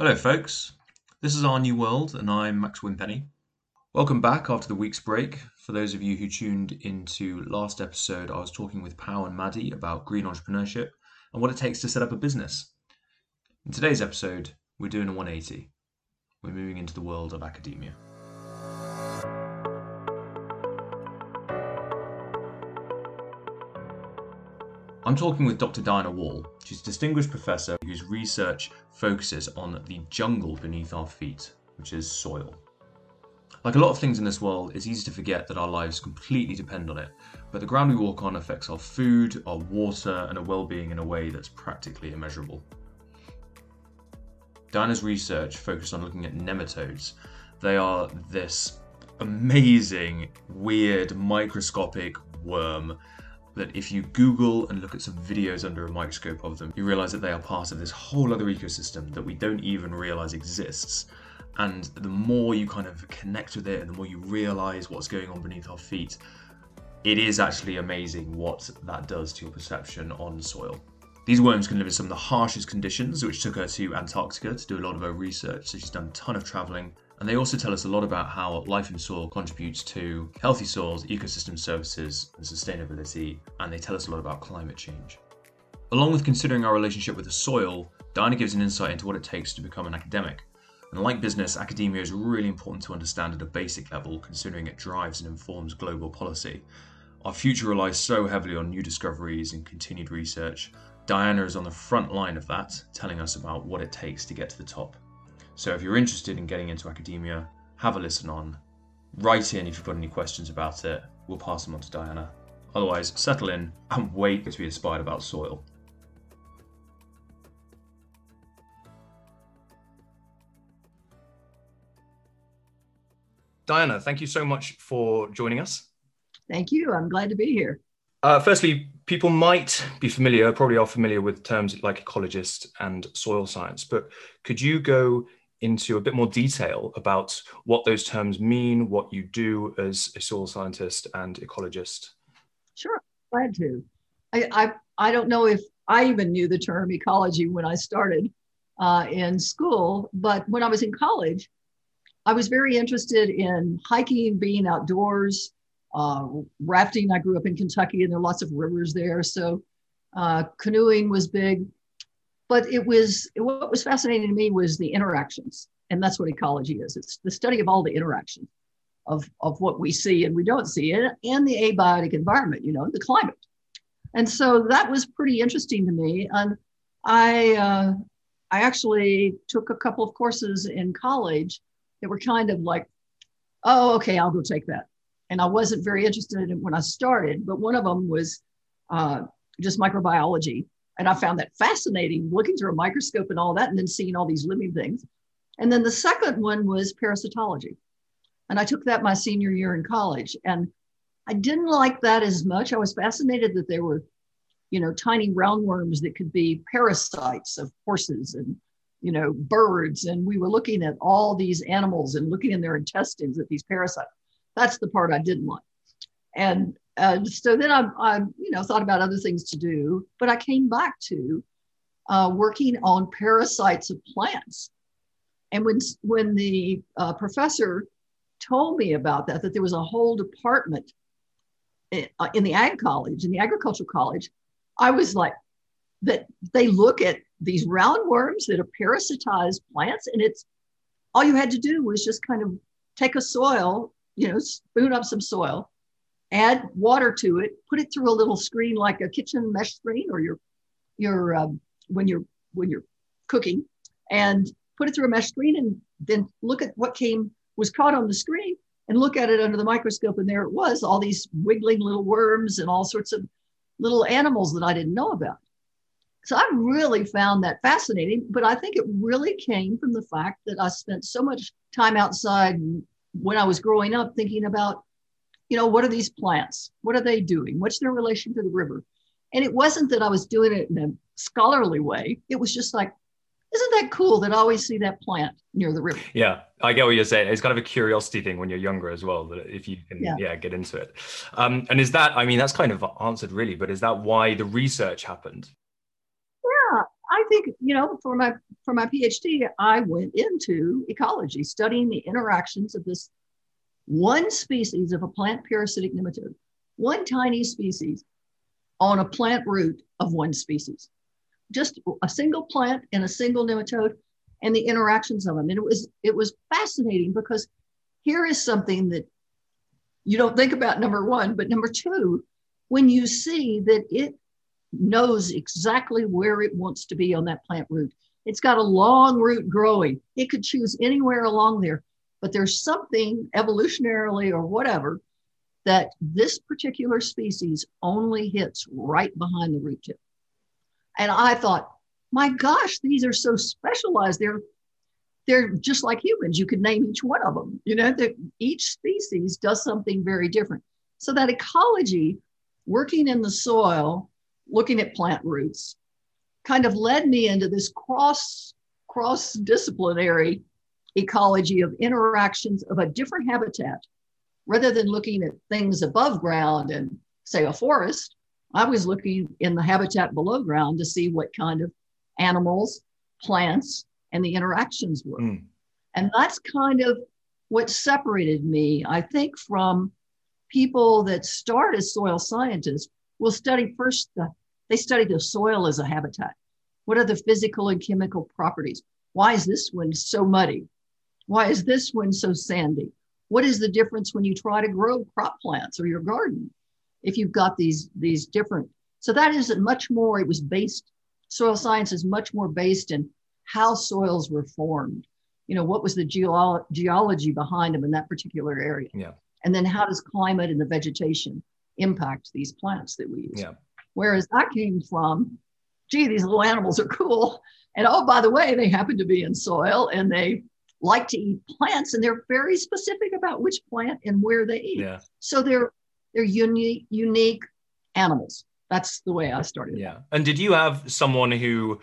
Hello, folks. This is Our New World, and I'm Max Wimpenny. Welcome back after the week's break. For those of you who tuned into last episode, I was talking with Pao and Maddie about green entrepreneurship and what it takes to set up a business. In today's episode, we're doing a 180. We're moving into the world of academia. I'm talking with Dr. Diana Wall. She's a distinguished professor whose research focuses on the jungle beneath our feet, which is soil. Like a lot of things in this world, it's easy to forget that our lives completely depend on it, but the ground we walk on affects our food, our water, and our well being in a way that's practically immeasurable. Diana's research focused on looking at nematodes. They are this amazing, weird, microscopic worm that if you Google and look at some videos under a microscope of them, you realize that they are part of this whole other ecosystem that we don't even realize exists. And the more you kind of connect with it and the more you realize what's going on beneath our feet, it is actually amazing what that does to your perception on soil. These worms can live in some of the harshest conditions, which took her to Antarctica to do a lot of her research. So she's done a ton of traveling and they also tell us a lot about how life in soil contributes to healthy soils, ecosystem services, and sustainability, and they tell us a lot about climate change. Along with considering our relationship with the soil, Diana gives an insight into what it takes to become an academic. And like business, academia is really important to understand at a basic level, considering it drives and informs global policy. Our future relies so heavily on new discoveries and continued research. Diana is on the front line of that, telling us about what it takes to get to the top. So if you're interested in getting into academia, have a listen on. Write in if you've got any questions about it. We'll pass them on to Diana. Otherwise, settle in and wait to be inspired about soil. Diana, thank you so much for joining us. Thank you. I'm glad to be here. Uh, firstly, people might be familiar, probably are familiar with terms like ecologist and soil science, but could you go into a bit more detail about what those terms mean, what you do as a soil scientist and ecologist? Sure, glad to. I, I, I don't know if I even knew the term ecology when I started uh, in school, but when I was in college, I was very interested in hiking, being outdoors, uh, rafting. I grew up in Kentucky and there are lots of rivers there. So uh, canoeing was big but it was what was fascinating to me was the interactions and that's what ecology is. It's the study of all the interactions of, of what we see and we don't see and, and the abiotic environment you know the climate. And so that was pretty interesting to me and i uh, i actually took a couple of courses in college that were kind of like oh okay i'll go take that. And i wasn't very interested in it when i started but one of them was uh, just microbiology and I found that fascinating looking through a microscope and all that, and then seeing all these living things. And then the second one was parasitology. And I took that my senior year in college. And I didn't like that as much. I was fascinated that there were, you know, tiny roundworms that could be parasites of horses and, you know, birds. And we were looking at all these animals and looking in their intestines at these parasites. That's the part I didn't like. And and so then I, I, you know, thought about other things to do, but I came back to uh, working on parasites of plants. And when when the uh, professor told me about that, that there was a whole department in, uh, in the ag college, in the agricultural college, I was like, that they look at these roundworms that are parasitized plants, and it's all you had to do was just kind of take a soil, you know, spoon up some soil, add water to it, put it through a little screen like a kitchen mesh screen or your your um, when you're when you're cooking, and put it through a mesh screen, and then look at what came was caught on the screen, and look at it under the microscope, and there it was, all these wiggling little worms and all sorts of little animals that I didn't know about. So I really found that fascinating, but I think it really came from the fact that I spent so much time outside when I was growing up thinking about you know, what are these plants? What are they doing? What's their relation to the river? And it wasn't that I was doing it in a scholarly way. It was just like, isn't that cool that I always see that plant near the river? Yeah, I get what you're saying. It's kind of a curiosity thing when you're younger as well, that if you can, yeah, yeah get into it. Um, and is that, I mean, that's kind of answered really, but is that why the research happened? Yeah, I think you know for my for my PhD, I went into ecology, studying the interactions of this one species of a plant parasitic nematode, one tiny species on a plant root of one species, just a single plant and a single nematode, and the interactions of them. And it was it was fascinating because here is something that you don't think about number one, but number two, when you see that it knows exactly where it wants to be on that plant root. It's got a long root growing. It could choose anywhere along there, but there's something evolutionarily or whatever that this particular species only hits right behind the root tip. And I thought, my gosh, these are so specialized. They're they're just like humans. You could name each one of them. You know, that each species does something very different. So that ecology, working in the soil, looking at plant roots kind of led me into this cross cross disciplinary ecology of interactions of a different habitat rather than looking at things above ground and say a forest i was looking in the habitat below ground to see what kind of animals plants and the interactions were mm. and that's kind of what separated me i think from people that start as soil scientists will study first the they study the soil as a habitat. What are the physical and chemical properties? Why is this one so muddy? Why is this one so sandy? What is the difference when you try to grow crop plants or your garden? If you've got these, these different, so that is much more, it was based, soil science is much more based in how soils were formed. You know, what was the geolo- geology behind them in that particular area? Yeah. And then how does climate and the vegetation impact these plants that we use? Yeah. Whereas I came from, gee, these little animals are cool. And oh, by the way, they happen to be in soil and they like to eat plants and they're very specific about which plant and where they eat. Yeah. So they're they're unique unique animals. That's the way I started. Yeah. And did you have someone who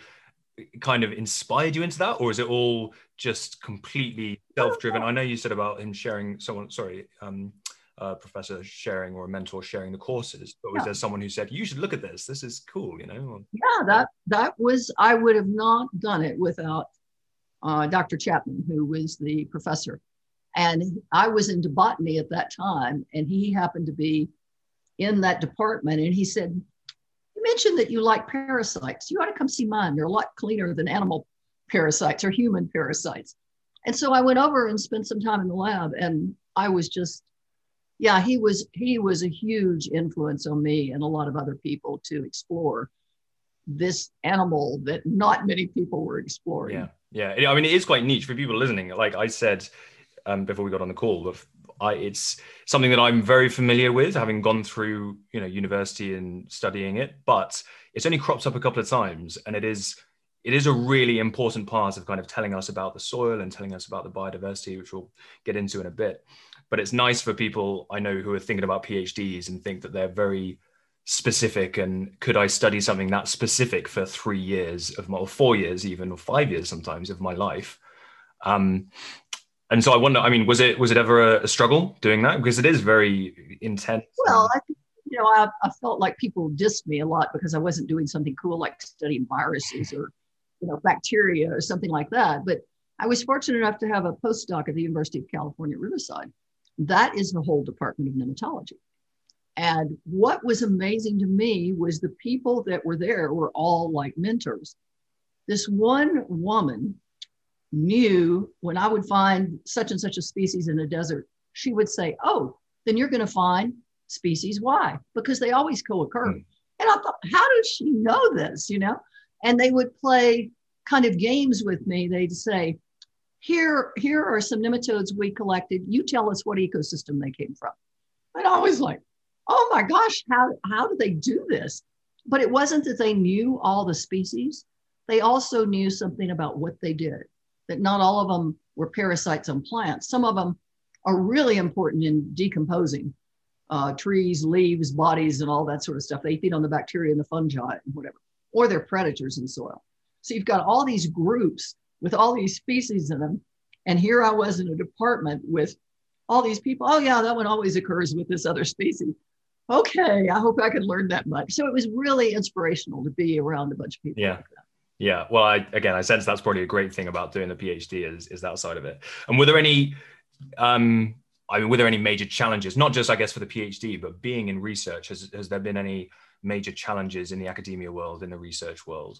kind of inspired you into that or is it all just completely self-driven? I know you said about him sharing someone sorry, um a professor sharing or a mentor sharing the courses but was yeah. there someone who said you should look at this this is cool you know yeah that that was i would have not done it without uh, dr chapman who was the professor. And i was into botany at that time and he happened to be in that department and he said you mentioned that you like parasites. You ought to come see mine. They're a lot cleaner than animal parasites or human parasites. And so i went over and spent some time in the lab and i was just yeah, he was he was a huge influence on me and a lot of other people to explore this animal that not many people were exploring. Yeah, yeah. I mean, it is quite niche for people listening. Like I said um, before we got on the call, I, it's something that I'm very familiar with, having gone through you know university and studying it. But it's only cropped up a couple of times, and it is it is a really important part of kind of telling us about the soil and telling us about the biodiversity, which we'll get into in a bit but it's nice for people I know who are thinking about PhDs and think that they're very specific and could I study something that specific for three years of my or four years even or five years sometimes of my life? Um, and so I wonder I mean was it was it ever a, a struggle doing that? Because it is very intense well I you know I, I felt like people dissed me a lot because I wasn't doing something cool like studying viruses or you know bacteria or something like that. But I was fortunate enough to have a postdoc at the University of California Riverside. That is the whole department of nematology. And what was amazing to me was the people that were there were all like mentors. This one woman knew when I would find such and such a species in a desert, she would say, Oh, then you're going to find species Y because they always co occur. Mm. And I thought, How does she know this? You know? And they would play kind of games with me. They'd say, here, here are some nematodes we collected. You tell us what ecosystem they came from. And I was like, oh my gosh, how, how do they do this? But it wasn't that they knew all the species. They also knew something about what they did, that not all of them were parasites on plants. Some of them are really important in decomposing uh, trees, leaves, bodies, and all that sort of stuff. They feed on the bacteria and the fungi and whatever, or they're predators in soil. So you've got all these groups with all these species in them. And here I was in a department with all these people. Oh, yeah, that one always occurs with this other species. Okay, I hope I can learn that much. So it was really inspirational to be around a bunch of people. Yeah. Like Yeah, well, I, again, I sense that's probably a great thing about doing the PhD is is that side of it. And were there any, um, I mean, were there any major challenges? Not just, I guess, for the PhD, but being in research. Has has there been any major challenges in the academia world, in the research world?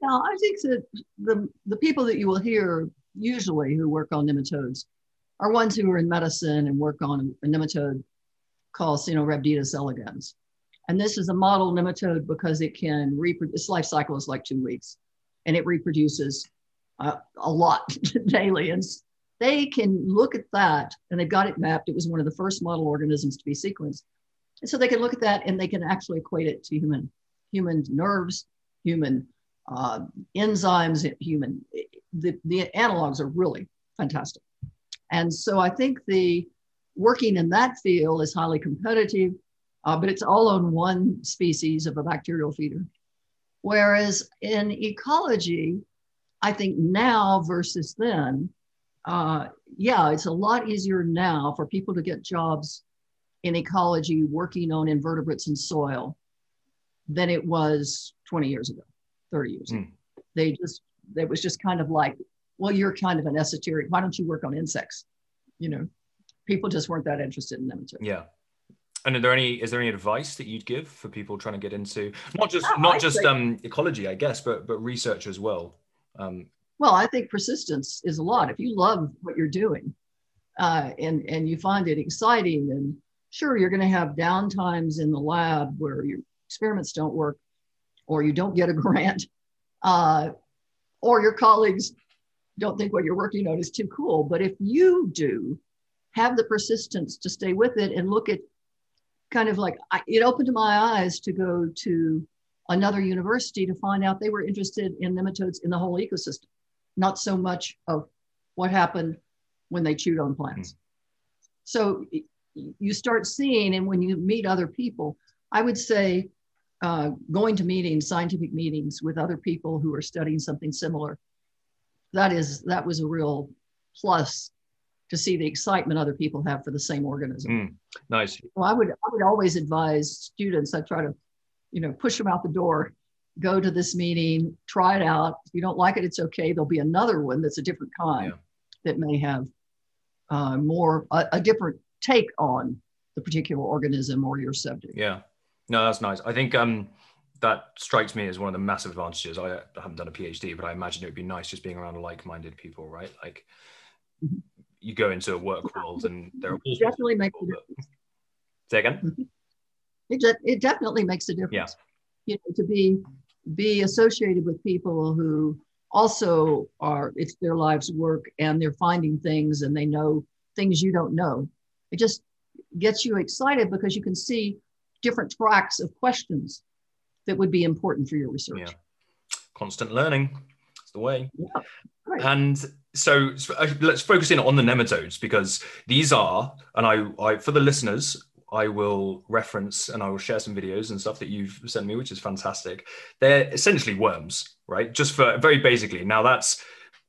Yeah, I think that the the people that you will hear usually who work on nematodes are ones who are in medicine and work on a nematode called Caenorhabditis elegans. And this is a model nematode because it can reproduce, its life cycle is like two weeks and it reproduces uh, a lot daily. And they can look at that and they've got it mapped. It was one of the first model organisms to be sequenced. And so they can look at that and they can actually equate it to human, human nerves, human uh, enzymes, human, the, the analogs are really fantastic. And so I think the working in that field is highly competitive uh, but it's all on one species of a bacterial feeder. Whereas in ecology, I think now versus then, uh, yeah, it's a lot easier now for people to get jobs in ecology working on invertebrates and soil than it was 20 years ago, 30 years mm. ago. They just, it was just kind of like, well, you're kind of an esoteric. Why don't you work on insects? You know, people just weren't that interested in them. Too. Yeah. And are there any is there any advice that you'd give for people trying to get into not just not I just think, um, ecology, I guess, but but research as well? Um, well, I think persistence is a lot. If you love what you're doing, uh, and and you find it exciting, and sure, you're going to have down times in the lab where your experiments don't work, or you don't get a grant, uh, or your colleagues don't think what you're working on is too cool. But if you do, have the persistence to stay with it and look at kind of like I, it opened my eyes to go to another university to find out they were interested in nematodes in the whole ecosystem, not so much of what happened when they chewed on plants. Mm. So you start seeing, and when you meet other people, I would say uh, going to meetings, scientific meetings with other people who are studying something similar, that is that was a real plus to see the excitement other people have for the same organism. Mm, nice. Well, I would I would always advise students. I try to, you know, push them out the door. Go to this meeting, try it out. If you don't like it, it's okay. There'll be another one that's a different kind yeah. that may have uh, more a, a different take on the particular organism or your subject. Yeah, no, that's nice. I think um, that strikes me as one of the massive advantages. I haven't done a PhD, but I imagine it would be nice just being around like-minded people, right? Like. Mm-hmm you go into a work world and there are it definitely makes a difference. Say again. Mm-hmm. It, de- it definitely makes a difference. Yeah. You know, to be be associated with people who also are it's their life's work and they're finding things and they know things you don't know. It just gets you excited because you can see different tracks of questions that would be important for your research. Yeah. Constant learning. It's the way. Yeah. Right. And so uh, let's focus in on the nematodes because these are, and I, I, for the listeners, I will reference and I will share some videos and stuff that you've sent me, which is fantastic. They're essentially worms, right? Just for very basically. Now that's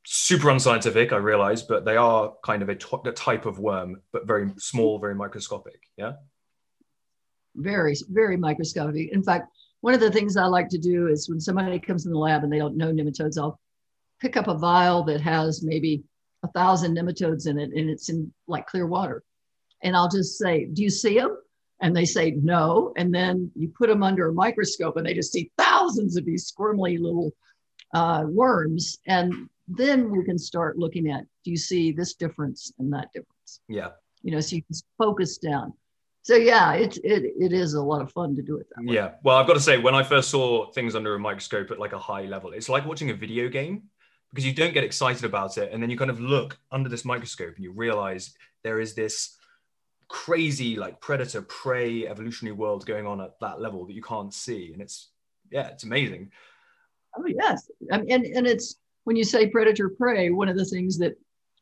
super unscientific, I realize, but they are kind of a, t- a type of worm, but very small, very microscopic. Yeah. Very, very microscopic. In fact, one of the things I like to do is when somebody comes in the lab and they don't know nematodes, I'll pick up a vial that has maybe a thousand nematodes in it and it's in like clear water. And I'll just say, Do you see them? And they say, No. And then you put them under a microscope and they just see thousands of these squirmly little uh, worms. And then we can start looking at do you see this difference and that difference? Yeah. You know, so you can focus down. So yeah, it's it it is a lot of fun to do it that way. Yeah. Well, I've got to say, when I first saw things under a microscope at like a high level, it's like watching a video game because you don't get excited about it and then you kind of look under this microscope and you realize there is this crazy like predator prey evolutionary world going on at that level that you can't see and it's yeah it's amazing. Oh yes. I mean, and and it's when you say predator prey one of the things that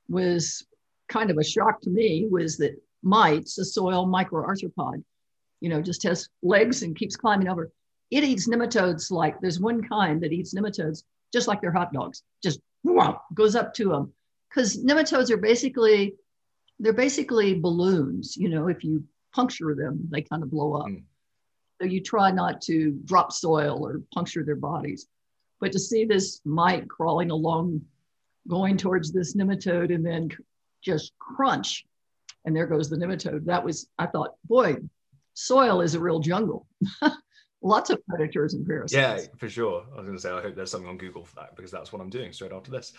was kind of a shock to me was that mites a soil microarthropod you know just has legs and keeps climbing over. It eats nematodes like there's one kind that eats nematodes just like their hot dogs, just whoop, goes up to them. Because nematodes are basically, they're basically balloons. You know, if you puncture them, they kind of blow up. Mm. So you try not to drop soil or puncture their bodies. but to see this mite crawling along, going towards this nematode and then just crunch, and there goes the nematode. That was, I thought, boy, soil is a real jungle. Lots of predators and parasites. Yeah, for sure. I was going to say, I hope there's something on Google for that because that's what I'm doing straight after this.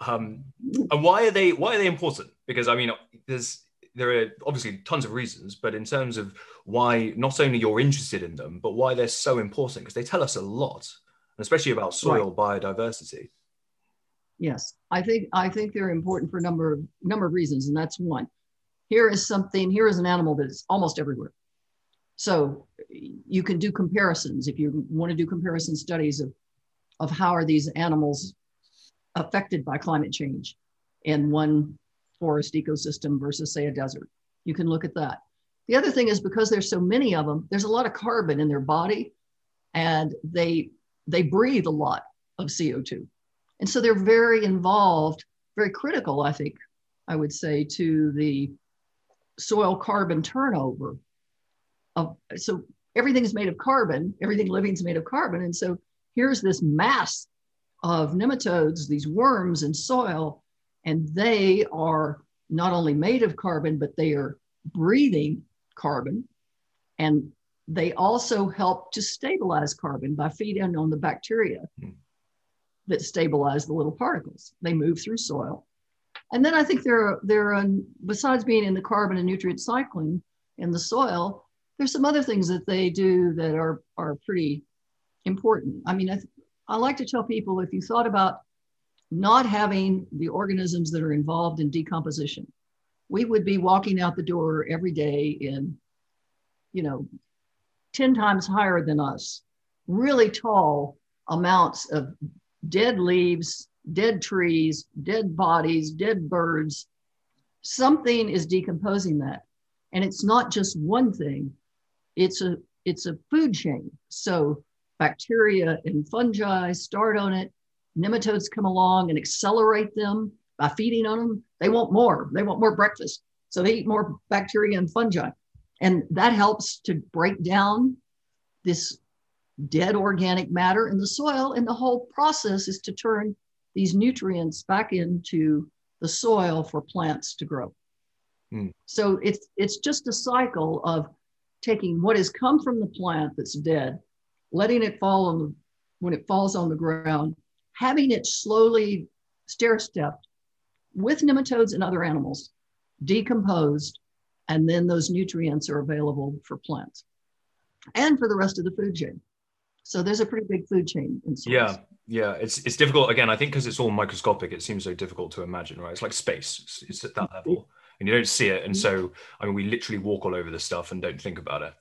Um, and why are they why are they important? Because I mean, there's there are obviously tons of reasons, but in terms of why not only you're interested in them, but why they're so important, because they tell us a lot, especially about soil right. biodiversity. Yes, I think I think they're important for a number of number of reasons, and that's one. Here is something. Here is an animal that is almost everywhere. So you can do comparisons if you want to do comparison studies of of how are these animals affected by climate change in one forest ecosystem versus, say, a desert. You can look at that. The other thing is because there's so many of them, there's a lot of carbon in their body, and they they breathe a lot of CO2, and so they're very involved, very critical, I think, I would say, to the soil carbon turnover. Of so everything is made of carbon, everything living is made of carbon, and so here's this mass of nematodes, these worms in soil, and they are not only made of carbon, but they are breathing carbon. And they also help to stabilize carbon by feeding on the bacteria mm. that stabilize the little particles. They move through soil. And then I think there are, there are, besides being in the carbon and nutrient cycling in the soil, there's some other things that they do that are, are pretty important. I mean, I, I like to tell people if you thought about not having the organisms that are involved in decomposition, we would be walking out the door every day in, you know, 10 times higher than us, really tall amounts of dead leaves, dead trees, dead bodies, dead birds. Something is decomposing that. And it's not just one thing, it's a it's a food chain. So bacteria and fungi start on it. Nematodes come along and accelerate them by feeding on them. They want more. They want more breakfast. So they eat more bacteria and fungi. And that helps to break down this dead organic matter in the soil. And the whole process is to turn these nutrients back into the soil for plants to grow. Mm. So it's it's just a cycle of taking what has come from the plant that's dead letting it fall on the, when it falls on the ground, having it slowly stair stepped with nematodes and other animals, decomposed, and then those nutrients are available for plants and for the rest of the food chain. So there's a pretty big food chain in soils. Yeah, yeah. It's it's difficult again. I think because it's all microscopic, it seems so difficult to imagine, right? It's like space. It's, it's at that level, and you don't see it. And so, I mean, we literally walk all over this stuff and don't think about it.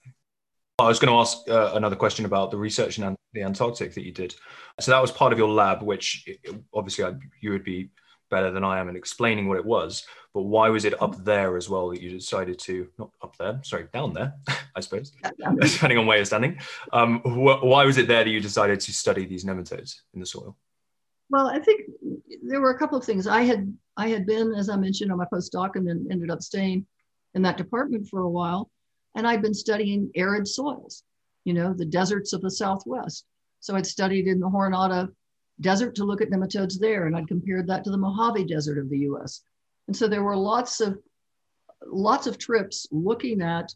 I was going to ask uh, another question about the research in the Antarctic that you did. So that was part of your lab, which obviously I, you would be better than I am in explaining what it was. But why was it up there as well that you decided to not up there, sorry, down there, I suppose, depending on where you're standing. Um, wh- why was it there that you decided to study these nematodes in the soil? Well, I think there were a couple of things. I had I had been, as I mentioned, on my postdoc, and then ended up staying in that department for a while. And I'd been studying arid soils, you know, the deserts of the Southwest. So I'd studied in the Jornada Desert to look at nematodes there, and I'd compared that to the Mojave Desert of the US. And so there were lots of lots of trips looking at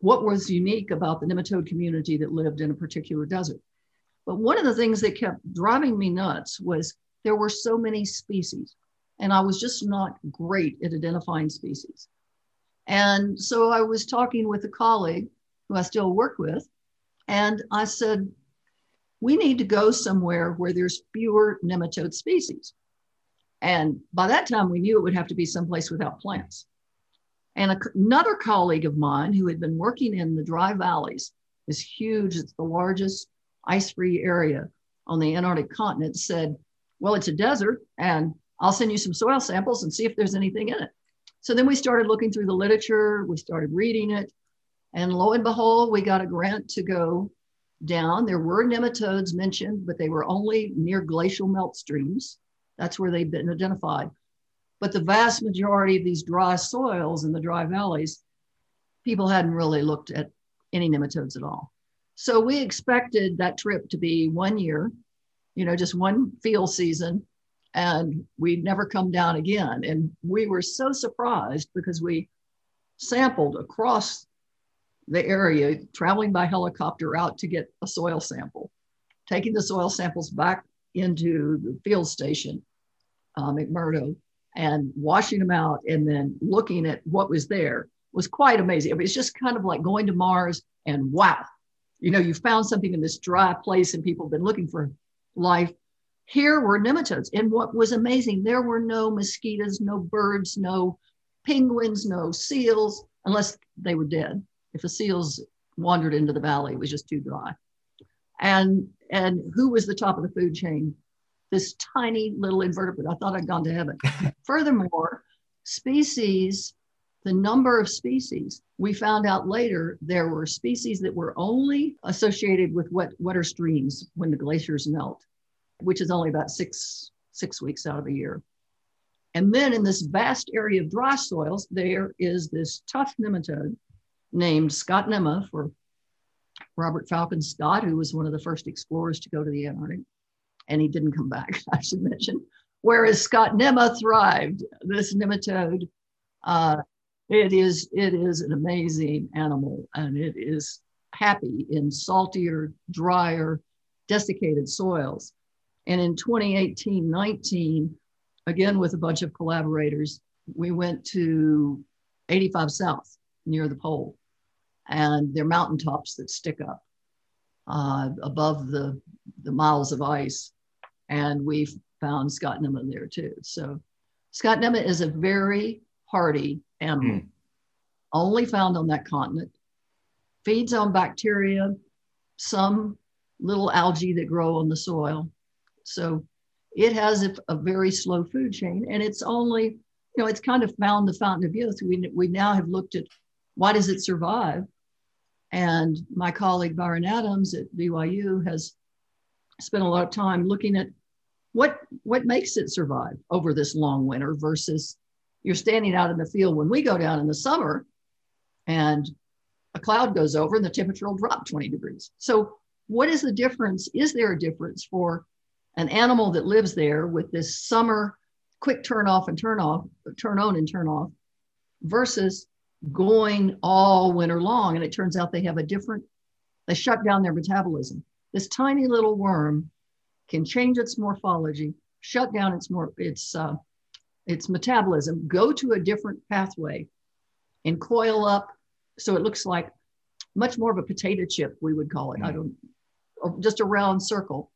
what was unique about the nematode community that lived in a particular desert. But one of the things that kept driving me nuts was there were so many species, and I was just not great at identifying species. And so I was talking with a colleague who I still work with, and I said, we need to go somewhere where there's fewer nematode species. And by that time, we knew it would have to be someplace without plants. And another colleague of mine who had been working in the dry valleys, is huge, it's the largest ice free area on the Antarctic continent, said, Well, it's a desert, and I'll send you some soil samples and see if there's anything in it. So then we started looking through the literature, we started reading it, and lo and behold, we got a grant to go down. There were nematodes mentioned, but they were only near glacial melt streams. That's where they've been identified. But the vast majority of these dry soils in the dry valleys, people hadn't really looked at any nematodes at all. So we expected that trip to be one year. you know, just one field season and we'd never come down again. And we were so surprised because we sampled across the area, traveling by helicopter out to get a soil sample, taking the soil samples back into the field station, uh, McMurdo, and washing them out and then looking at what was there was quite amazing. It was just kind of like going to Mars and wow, you know, you found something in this dry place and people have been looking for life. Here were nematodes. And what was amazing, there were no mosquitoes, no birds, no penguins, no seals, unless they were dead. If the seals wandered into the valley, it was just too dry. And and who was the top of the food chain? This tiny little invertebrate. I thought I'd gone to heaven. Furthermore, species, the number of species, we found out later there were species that were only associated with wet, wetter streams when the glaciers melt, which is only about six, six weeks out of the year. And then in this vast area of dry soils, there is this tough nematode named Scottnema for Robert Falcon Scott, who was one of the first explorers to go to the Antarctic. And he didn't come back, I should mention. Whereas Scottnema thrived, this nematode, uh, it is it is an amazing animal, and it is happy in saltier, drier, desiccated soils. And in 2018 19, again with a bunch of collaborators, we went to 85 South near the pole and they're mountaintops that stick up uh, above the, the miles of ice. And we found Scottnema there too. So Scottnema is a very hardy animal, mm. only found on that continent, feeds on bacteria, some little algae that grow on the soil. So it has a, a, very slow food chain and it's only, you know, it's kind of found the fountain of youth. We, we now have looked at why does it survive? And my colleague Byron Adams at BYU has spent a lot of time looking at what what makes it survive over this long winter versus you're standing out in the field when we go down in the summer and a cloud goes over and the temperature will drop 20 degrees. So what is the difference? Is there a difference for an animal that lives there with this summer quick turn off and turn off, turn on and turn off versus going all winter long. And it turns out they have a different, they shut down their metabolism. This tiny little worm can change its morphology, shut down its more its uh, its metabolism, go to a different pathway, and coil up. So it looks like much more of a potato chip, we would call it. Mm-hmm. I don't, or just a round circle,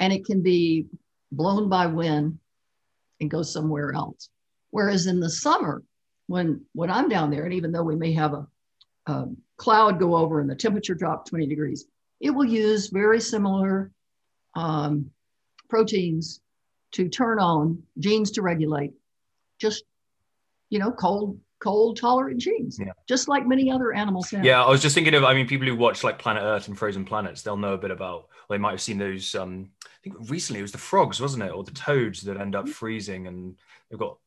and it can be blown by wind and go somewhere else. Whereas in the summer, when when I'm down there, and even though we may have a, a cloud go over and the temperature drop 20 degrees, it will use very similar um, proteins to turn on genes to regulate just you know cold cold tolerant genes yeah. just like many other animals have yeah i was just thinking of i mean people who watch like planet earth and frozen planets they'll know a bit about they might have seen those um i think recently it was the frogs wasn't it or the toads that end up freezing and they've got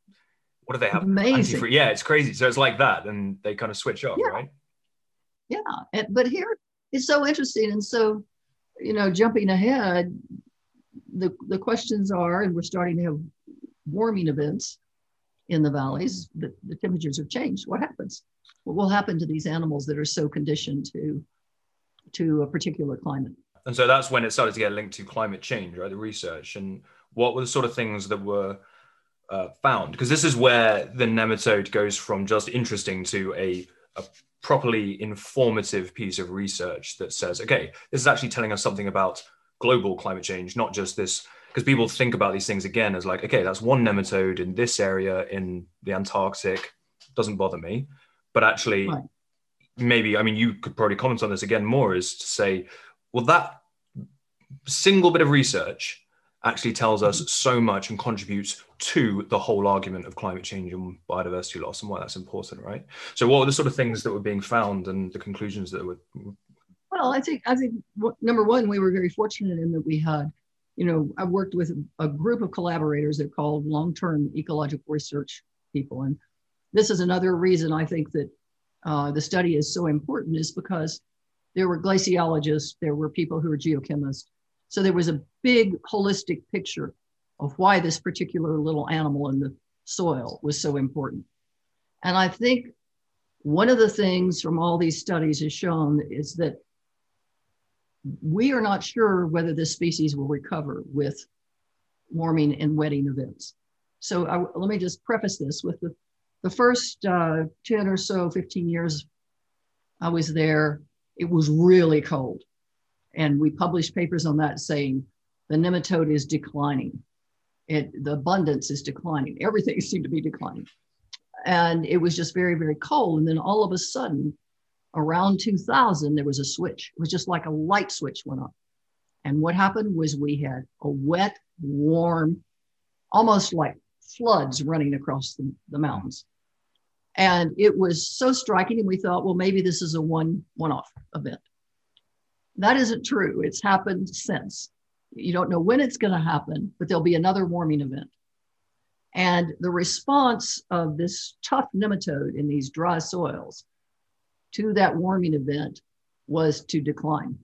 what do they have? Amazing. Yeah, it's crazy. So it's like that, and they kind of switch off, yeah. right? Yeah, but here it's so interesting, and so you know, jumping ahead, the the questions are, and we're starting to have warming events in the valleys. The, the temperatures have changed. What happens? What will happen to these animals that are so conditioned to to a particular climate? And so that's when it started to get linked to climate change, right? The research and what were the sort of things that were uh, found because this is where the nematode goes from just interesting to a, a properly informative piece of research that says okay this is actually telling us something about global climate change not just this because people mm. think about these things again as like okay that's one nematode in this area in the antarctic doesn't bother me but actually right. maybe i mean you could probably comment on this again more is to say well that single bit of research actually tells us mm. so much and contributes to the whole argument of climate change and biodiversity loss and why that's important, right? So, what were the sort of things that were being found and the conclusions that were? Well, I think I think number one, we were very fortunate in that we had, you know, I worked with a group of collaborators that called long-term ecological research people, and this is another reason I think that uh, the study is so important is because there were glaciologists, there were people who were geochemists, So there was a big holistic picture of why this particular little animal in the soil was so important. And I think one of the things from all these studies has shown is that we are not sure whether this species will recover with warming and wetting events. So I, let me just preface this with the, the first uh, 10 or so, 15 years I was there, it was really cold. And we published papers on that saying the nematode is declining. It, the abundance is declining. Everything seemed to be declining. And it was just very, very cold. And then all of a sudden, around 2000, there was a switch. It was just like a light switch went on. And what happened was we had a wet, warm, almost like floods running across the, the mountains. And it was so striking, and we thought, well, maybe this is a one one-off event. That isn't true. It's happened since. You don't know when it's going to happen, but there'll be another warming event. And the response of this tough nematode in these dry soils to that warming event was to decline.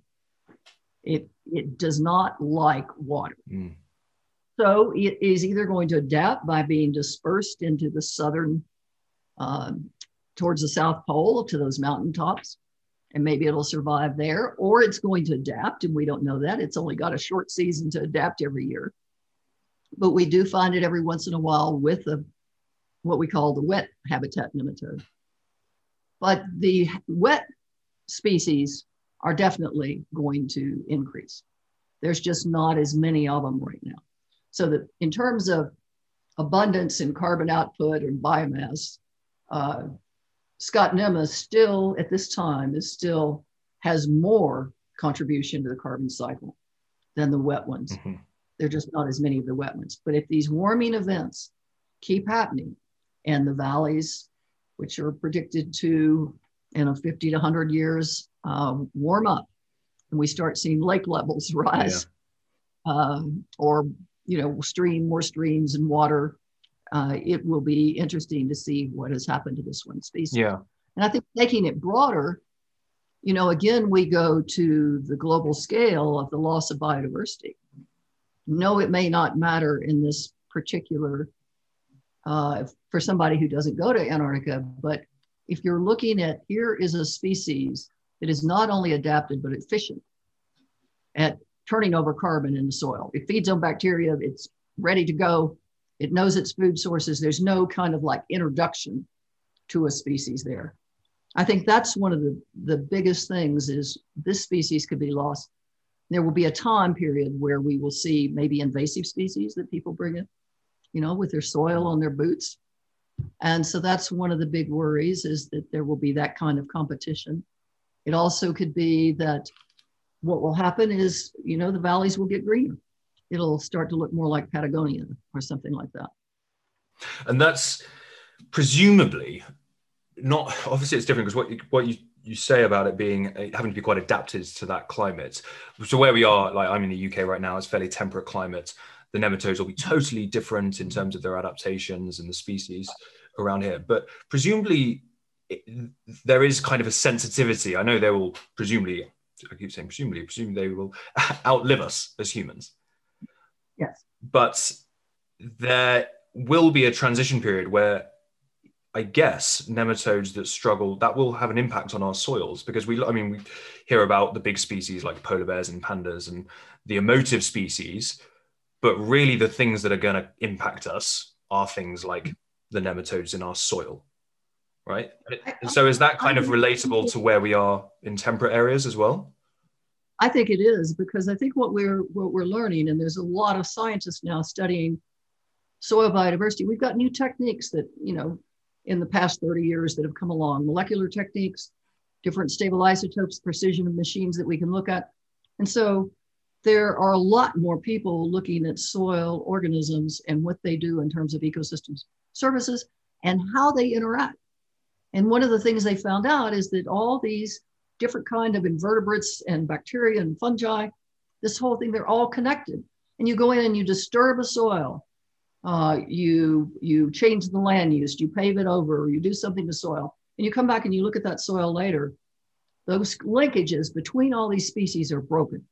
It, it does not like water. Mm. So it is either going to adapt by being dispersed into the southern um, towards the South Pole to those mountaintops, and maybe it'll survive there, or it's going to adapt, and we don't know that. It's only got a short season to adapt every year. But we do find it every once in a while with a, what we call the wet habitat nematode. But the wet species are definitely going to increase. There's just not as many of them right now. So that in terms of abundance in carbon output and biomass, uh, Scottnema still at this time is still has more contribution to the carbon cycle than the wet ones. Mm-hmm. They're just not as many of the wet ones. But if these warming events keep happening and the valleys, which are predicted to, in a 50 to 100 years, uh, warm up and we start seeing lake levels rise yeah. um, or, you know, stream more streams and water uh, it will be interesting to see what has happened to this one species. Yeah. And I think taking it broader, you know, again, we go to the global scale of the loss of biodiversity. No, it may not matter in this particular, uh, for somebody who doesn't go to Antarctica, but if you're looking at here is a species that is not only adapted, but efficient at turning over carbon in the soil. It feeds on bacteria, it's ready to go. It knows its food sources. There's no kind of like introduction to a species there. I think that's one of the, the biggest things is this species could be lost. There will be a time period where we will see maybe invasive species that people bring in, you know, with their soil on their boots. And so that's one of the big worries is that there will be that kind of competition. It also could be that what will happen is, you know, the valleys will get greener it'll start to look more like Patagonia or something like that. And that's presumably not obviously it's different because what you, what you you say about it being uh, having to be quite adapted to that climate. So where we are, like I'm in the UK right now, it's fairly temperate climate. The nematodes will be totally different in terms of their adaptations and the species around here. But presumably, it, there is kind of a sensitivity. I know they will presumably, I keep saying presumably, presumably they will outlive us as humans. Yes. But there will be a transition period where I guess nematodes that struggle that will have an impact on our soils because we I mean we hear about the big species like polar bears and pandas and the emotive species but really the things that are going to impact us are things like the nematodes in our soil right? And so is that kind of relatable to where we are in temperate areas as well? I think it is because I think what we're what we're learning, and there's a lot of scientists now studying soil biodiversity. We've got new techniques that you know in the past 30 years that have come along, molecular techniques, different stable isotopes, precision machines that we can look at, and so there are a lot more people looking at soil organisms and what they do in terms of ecosystems services and how they interact. And one of the things they found out is that all these different kind of invertebrates and bacteria and fungi. This whole thing, they're all connected. And you go in and you disturb a soil. Uh, you you change the land use, you pave it over, you do something to soil, and you come back and you look at that soil later. Those linkages between all these species are broken.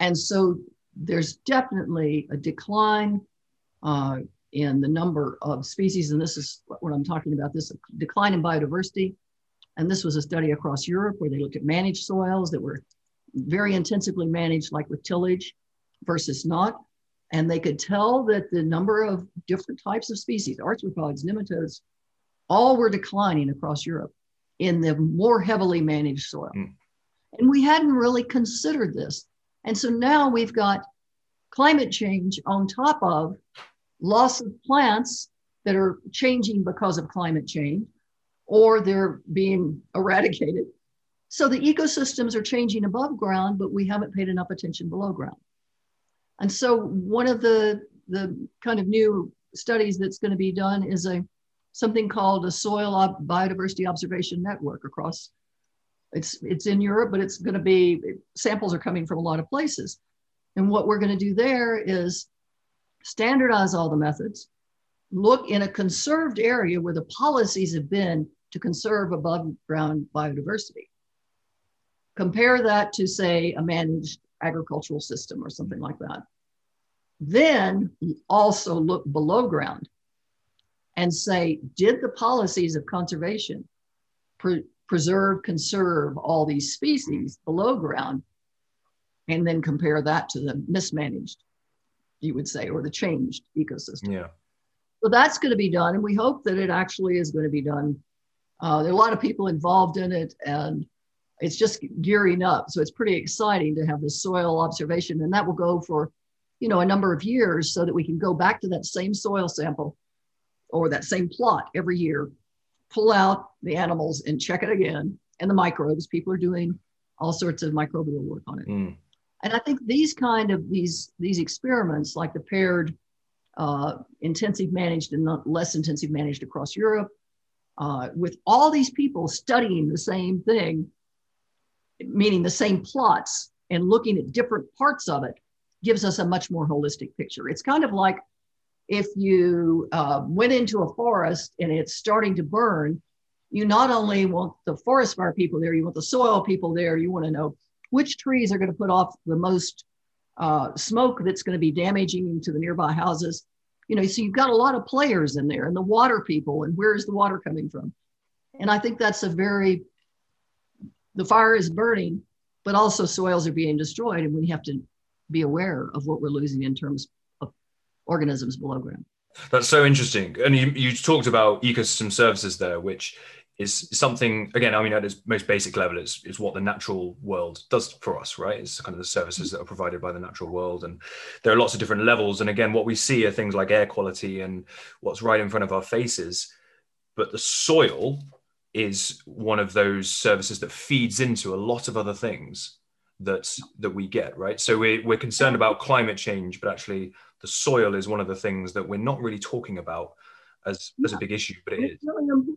And so there's definitely a decline uh, in the number of species. And this is what I'm talking about this decline in biodiversity. And this was a study across Europe where they looked at managed soils that were very intensively managed, like with tillage versus not. And they could tell that the number of different types of species, arthropods, nematodes, all were declining across Europe in the more heavily managed soil. Mm. And we hadn't really considered this. And so now we've got climate change on top of loss of plants that are changing because of climate change or they're being eradicated. So the ecosystems are changing above ground, but we haven't paid enough attention below ground. And so one of the, the kind of new studies that's going to be done is a something called a soil biodiversity observation network across it's it's in Europe, but it's going to be samples are coming from a lot of places. And what we're going to do there is standardize all the methods, look in a conserved area where the policies have been to conserve above ground biodiversity. Compare that to, say, a managed agricultural system or something like that. Then also look below ground and say, did the policies of conservation preserve, conserve all these species below ground? And then compare that to the mismanaged, you would say, or the changed ecosystem. Yeah. So that's going to be done. And we hope that it actually is going to be done. Uh, there are a lot of people involved in it, and it's just gearing up. So it's pretty exciting to have this soil observation, and that will go for, you know, a number of years, so that we can go back to that same soil sample or that same plot every year, pull out the animals and check it again, and the microbes. People are doing all sorts of microbial work on it. Mm. And I think these kind of these these experiments, like the paired uh, intensive managed and not less intensive managed across Europe, uh, with all these people studying the same thing, meaning the same plots and looking at different parts of it, gives us a much more holistic picture. It's kind of like if you uh, went into a forest and it's starting to burn, you not only want the forest fire people there, you want the soil people there, you want to know which trees are going to put off the most uh, smoke that's going to be damaging to the nearby houses. You know, so you've got a lot of players in there and the water people and where is the water coming from? And I think that's a very, the fire is burning, but also soils are being destroyed and we have to be aware of what we're losing in terms organisms below ground. That's so interesting. And you, you talked about ecosystem services there, which is something, again, I mean, at its most basic level, it's, is what the natural world does for us, right? It's kind of the services that are provided by the natural world. And there are lots of different levels. And again, what we see are things like air quality and what's right in front of our faces. But the soil is one of those services that feeds into a lot of other things that that we get right so we're, we're concerned about climate change but actually the soil is one of the things that we're not really talking about as, as a big issue, but it it's is. Really,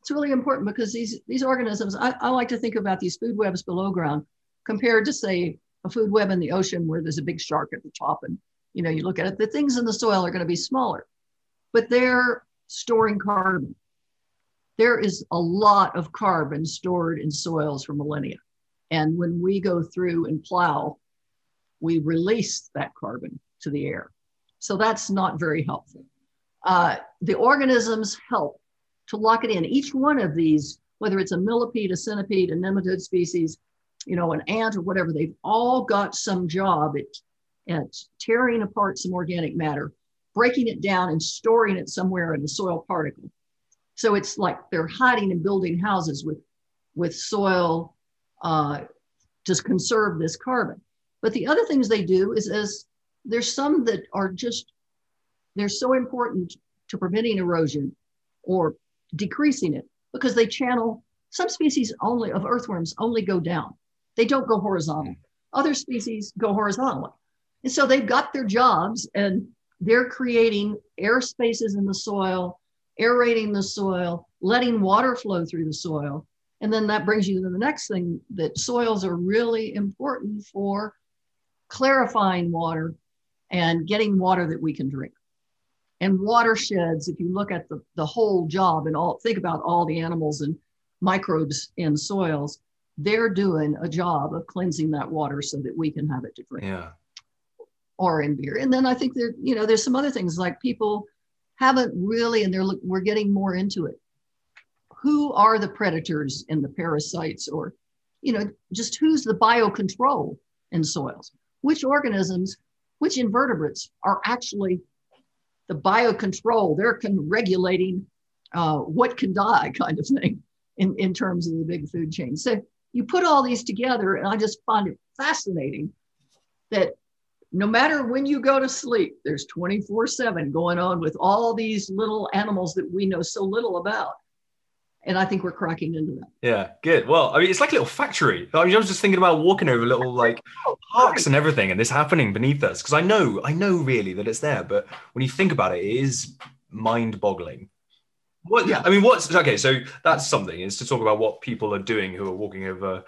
it's really important because these, these organisms, I, I like to think about these food webs below ground compared to say a food web in the ocean where there's a big shark at the top and you know you look at it the things in the soil are going to be smaller but they're storing carbon. There is a lot of carbon stored in soils for millennia and when we go through and plow we release that carbon to the air. So that's not very helpful. Uh, the organisms help to lock it in. Each one of these, whether it's a millipede, a centipede, a nematode species, you know, an ant or whatever, they've all got some job at, at tearing apart some organic matter, breaking it down and storing it somewhere in a soil particle. So it's like they're hiding and building houses with, with soil uh, to conserve this carbon. But the other things they do is as there's some that are just, they're so important to preventing erosion or decreasing it because they channel, some species only of earthworms only go down. They don't go horizontal. Mm. Other species go horizontally. And so they've got their jobs and they're creating air spaces in the soil, aerating the soil, letting water flow through the soil. And then that brings you to the next thing that soils are really important for clarifying water and getting water that we can drink. And watersheds, if you look at the, the whole job and all, think about all the animals and microbes in soils, they're doing a job of cleansing that water so that we can have it to drink. Yeah. Or in beer. And then I think there, you know, there's some other things like people haven't really, and they're we're getting more into it. Who are the predators and the parasites, or, you know, just who's the biocontrol in soils? Which organisms, which invertebrates are actually the biocontrol? They're con- regulating uh, what can die, kind of thing, in, in terms of the big food chain. So you put all these together, and I just find it fascinating that no matter when you go to sleep, there's 24 7 going on with all these little animals that we know so little about. And I think we're cracking into that. Yeah, good. Well, I mean, it's like a little factory. I mean, I was just thinking about walking over little like oh, parks and everything, and this happening beneath us. Because I know, I know really that it's there, but when you think about it, it is mind-boggling. What? Yeah. I mean, what's okay? So that's something is to talk about what people are doing who are walking over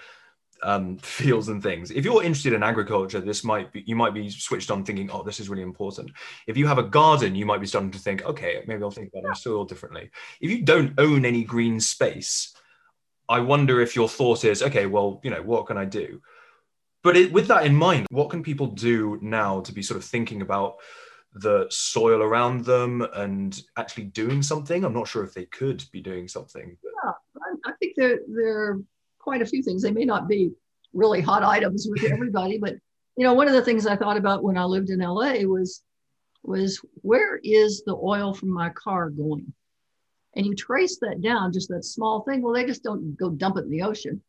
um, fields and things. If you're interested in agriculture, this might be you might be switched on thinking, oh, this is really important. If you have a garden, you might be starting to think, okay, maybe I'll think about my soil differently. If you don't own any green space, I wonder if your thought is, okay, well, you know, what can I do? But it, with that in mind, what can people do now to be sort of thinking about the soil around them and actually doing something. I'm not sure if they could be doing something. But... Yeah, I think there are quite a few things. They may not be really hot items with everybody, but you know, one of the things I thought about when I lived in LA was was where is the oil from my car going? And you trace that down, just that small thing. Well, they just don't go dump it in the ocean.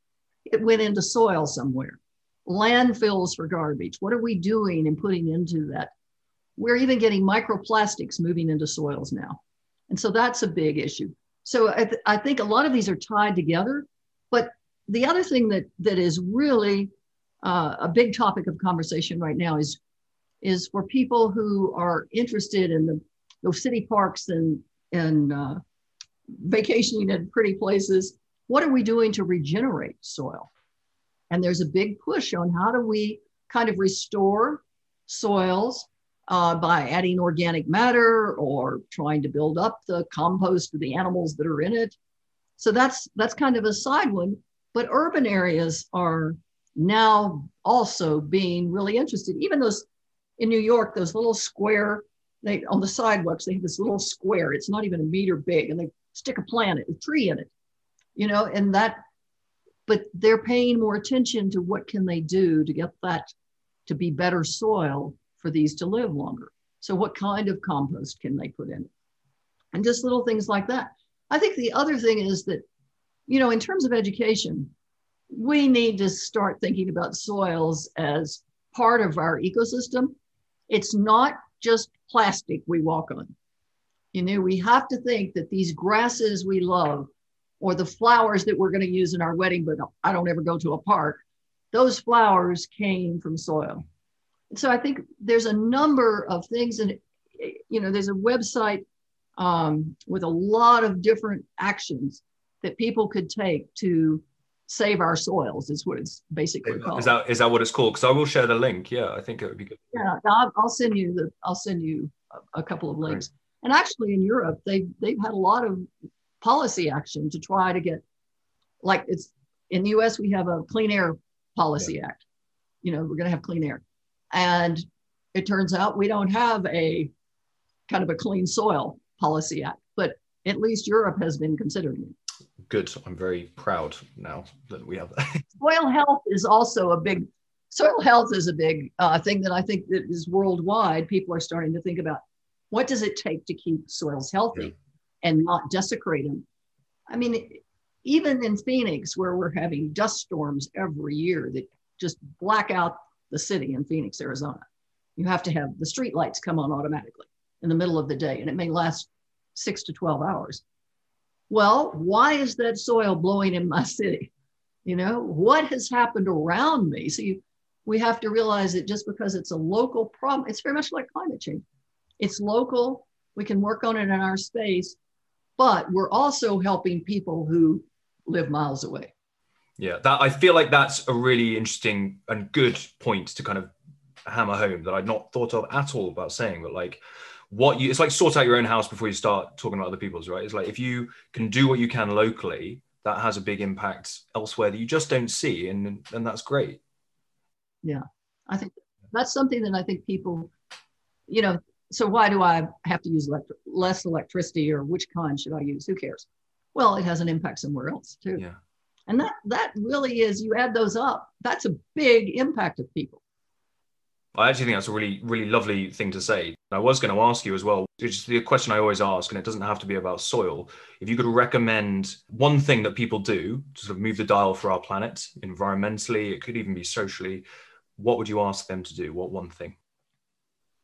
It went into soil somewhere. Landfills for garbage. What are we doing and putting into that? We're even getting microplastics moving into soils now. And so that's a big issue. So I, th- I think a lot of these are tied together. But the other thing that, that is really uh, a big topic of conversation right now is, is for people who are interested in the, those city parks and, and uh, vacationing in pretty places, what are we doing to regenerate soil? And there's a big push on how do we kind of restore soils uh, by adding organic matter or trying to build up the compost for the animals that are in it. So that's that's kind of a side one. But urban areas are now also being really interested. Even those in New York, those little square they on the sidewalks, they have this little square. It's not even a meter big, and they stick a plant, a tree in it, you know, and that. But they're paying more attention to what can they do to get that to be better soil for these to live longer. So, what kind of compost can they put in? And just little things like that. I think the other thing is that, you know, in terms of education, we need to start thinking about soils as part of our ecosystem. It's not just plastic we walk on. You know, we have to think that these grasses we love or the flowers that we're going to use in our wedding, but I don't ever go to a park, those flowers came from soil so I think there's a number of things, and you know, there's a website um, with a lot of different actions that people could take to save our soils. Is what it's basically called. Is that is that what it's called? Because I will share the link. Yeah, I think it would be good. Yeah, I'll, I'll send you the I'll send you a, a couple of links. Right. And actually, in Europe, they they've had a lot of policy action to try to get, like it's in the U.S. we have a Clean Air Policy yeah. Act. You know, we're going to have clean air and it turns out we don't have a kind of a clean soil policy act, but at least Europe has been considering it. Good. I'm very proud now that we have that. soil health is also a big, soil health is a big uh, thing that I think that is worldwide. People are starting to think about what does it take to keep soils healthy yeah. and not desecrate them. I mean, even in Phoenix, where we're having dust storms every year that just black out the city in Phoenix, Arizona. You have to have the street lights come on automatically in the middle of the day, and it may last six to 12 hours. Well, why is that soil blowing in my city? You know, what has happened around me? So you, we have to realize that just because it's a local problem, it's very much like climate change. It's local, we can work on it in our space, but we're also helping people who live miles away. Yeah, that I feel like that's a really interesting and good point to kind of hammer home that I'd not thought of at all about saying. But like, what you it's like sort out your own house before you start talking about other people's, right? It's like if you can do what you can locally, that has a big impact elsewhere that you just don't see, and and that's great. Yeah, I think that's something that I think people, you know, so why do I have to use less electricity, or which kind should I use? Who cares? Well, it has an impact somewhere else too. Yeah. And that that really is you add those up, that's a big impact of people. I actually think that's a really, really lovely thing to say. I was going to ask you as well, which is the question I always ask, and it doesn't have to be about soil. If you could recommend one thing that people do to sort of move the dial for our planet, environmentally, it could even be socially, what would you ask them to do? What one thing?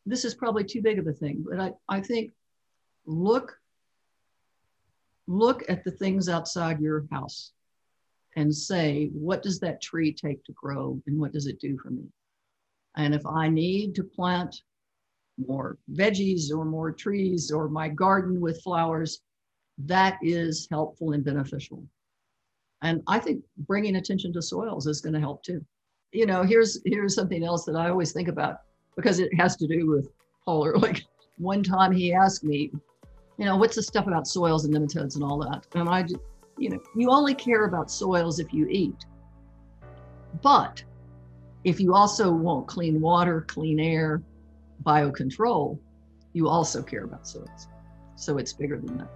This is probably too big of a thing, but I, I think look look at the things outside your house and say, what does that tree take to grow and what does it do for me? And if I need to plant more veggies or more trees or my garden with flowers, that is helpful and beneficial. And I think bringing attention to soils is going to help too. You know, here's here's something else that I always think about because it has to do with Paul Ehrlich. One time he asked me, you know, what's the stuff about soils and nematodes and all that? And I, you know, you only care about soils if you eat. But if you also want clean water, clean air, biocontrol, you also care about soils. So it's bigger than that.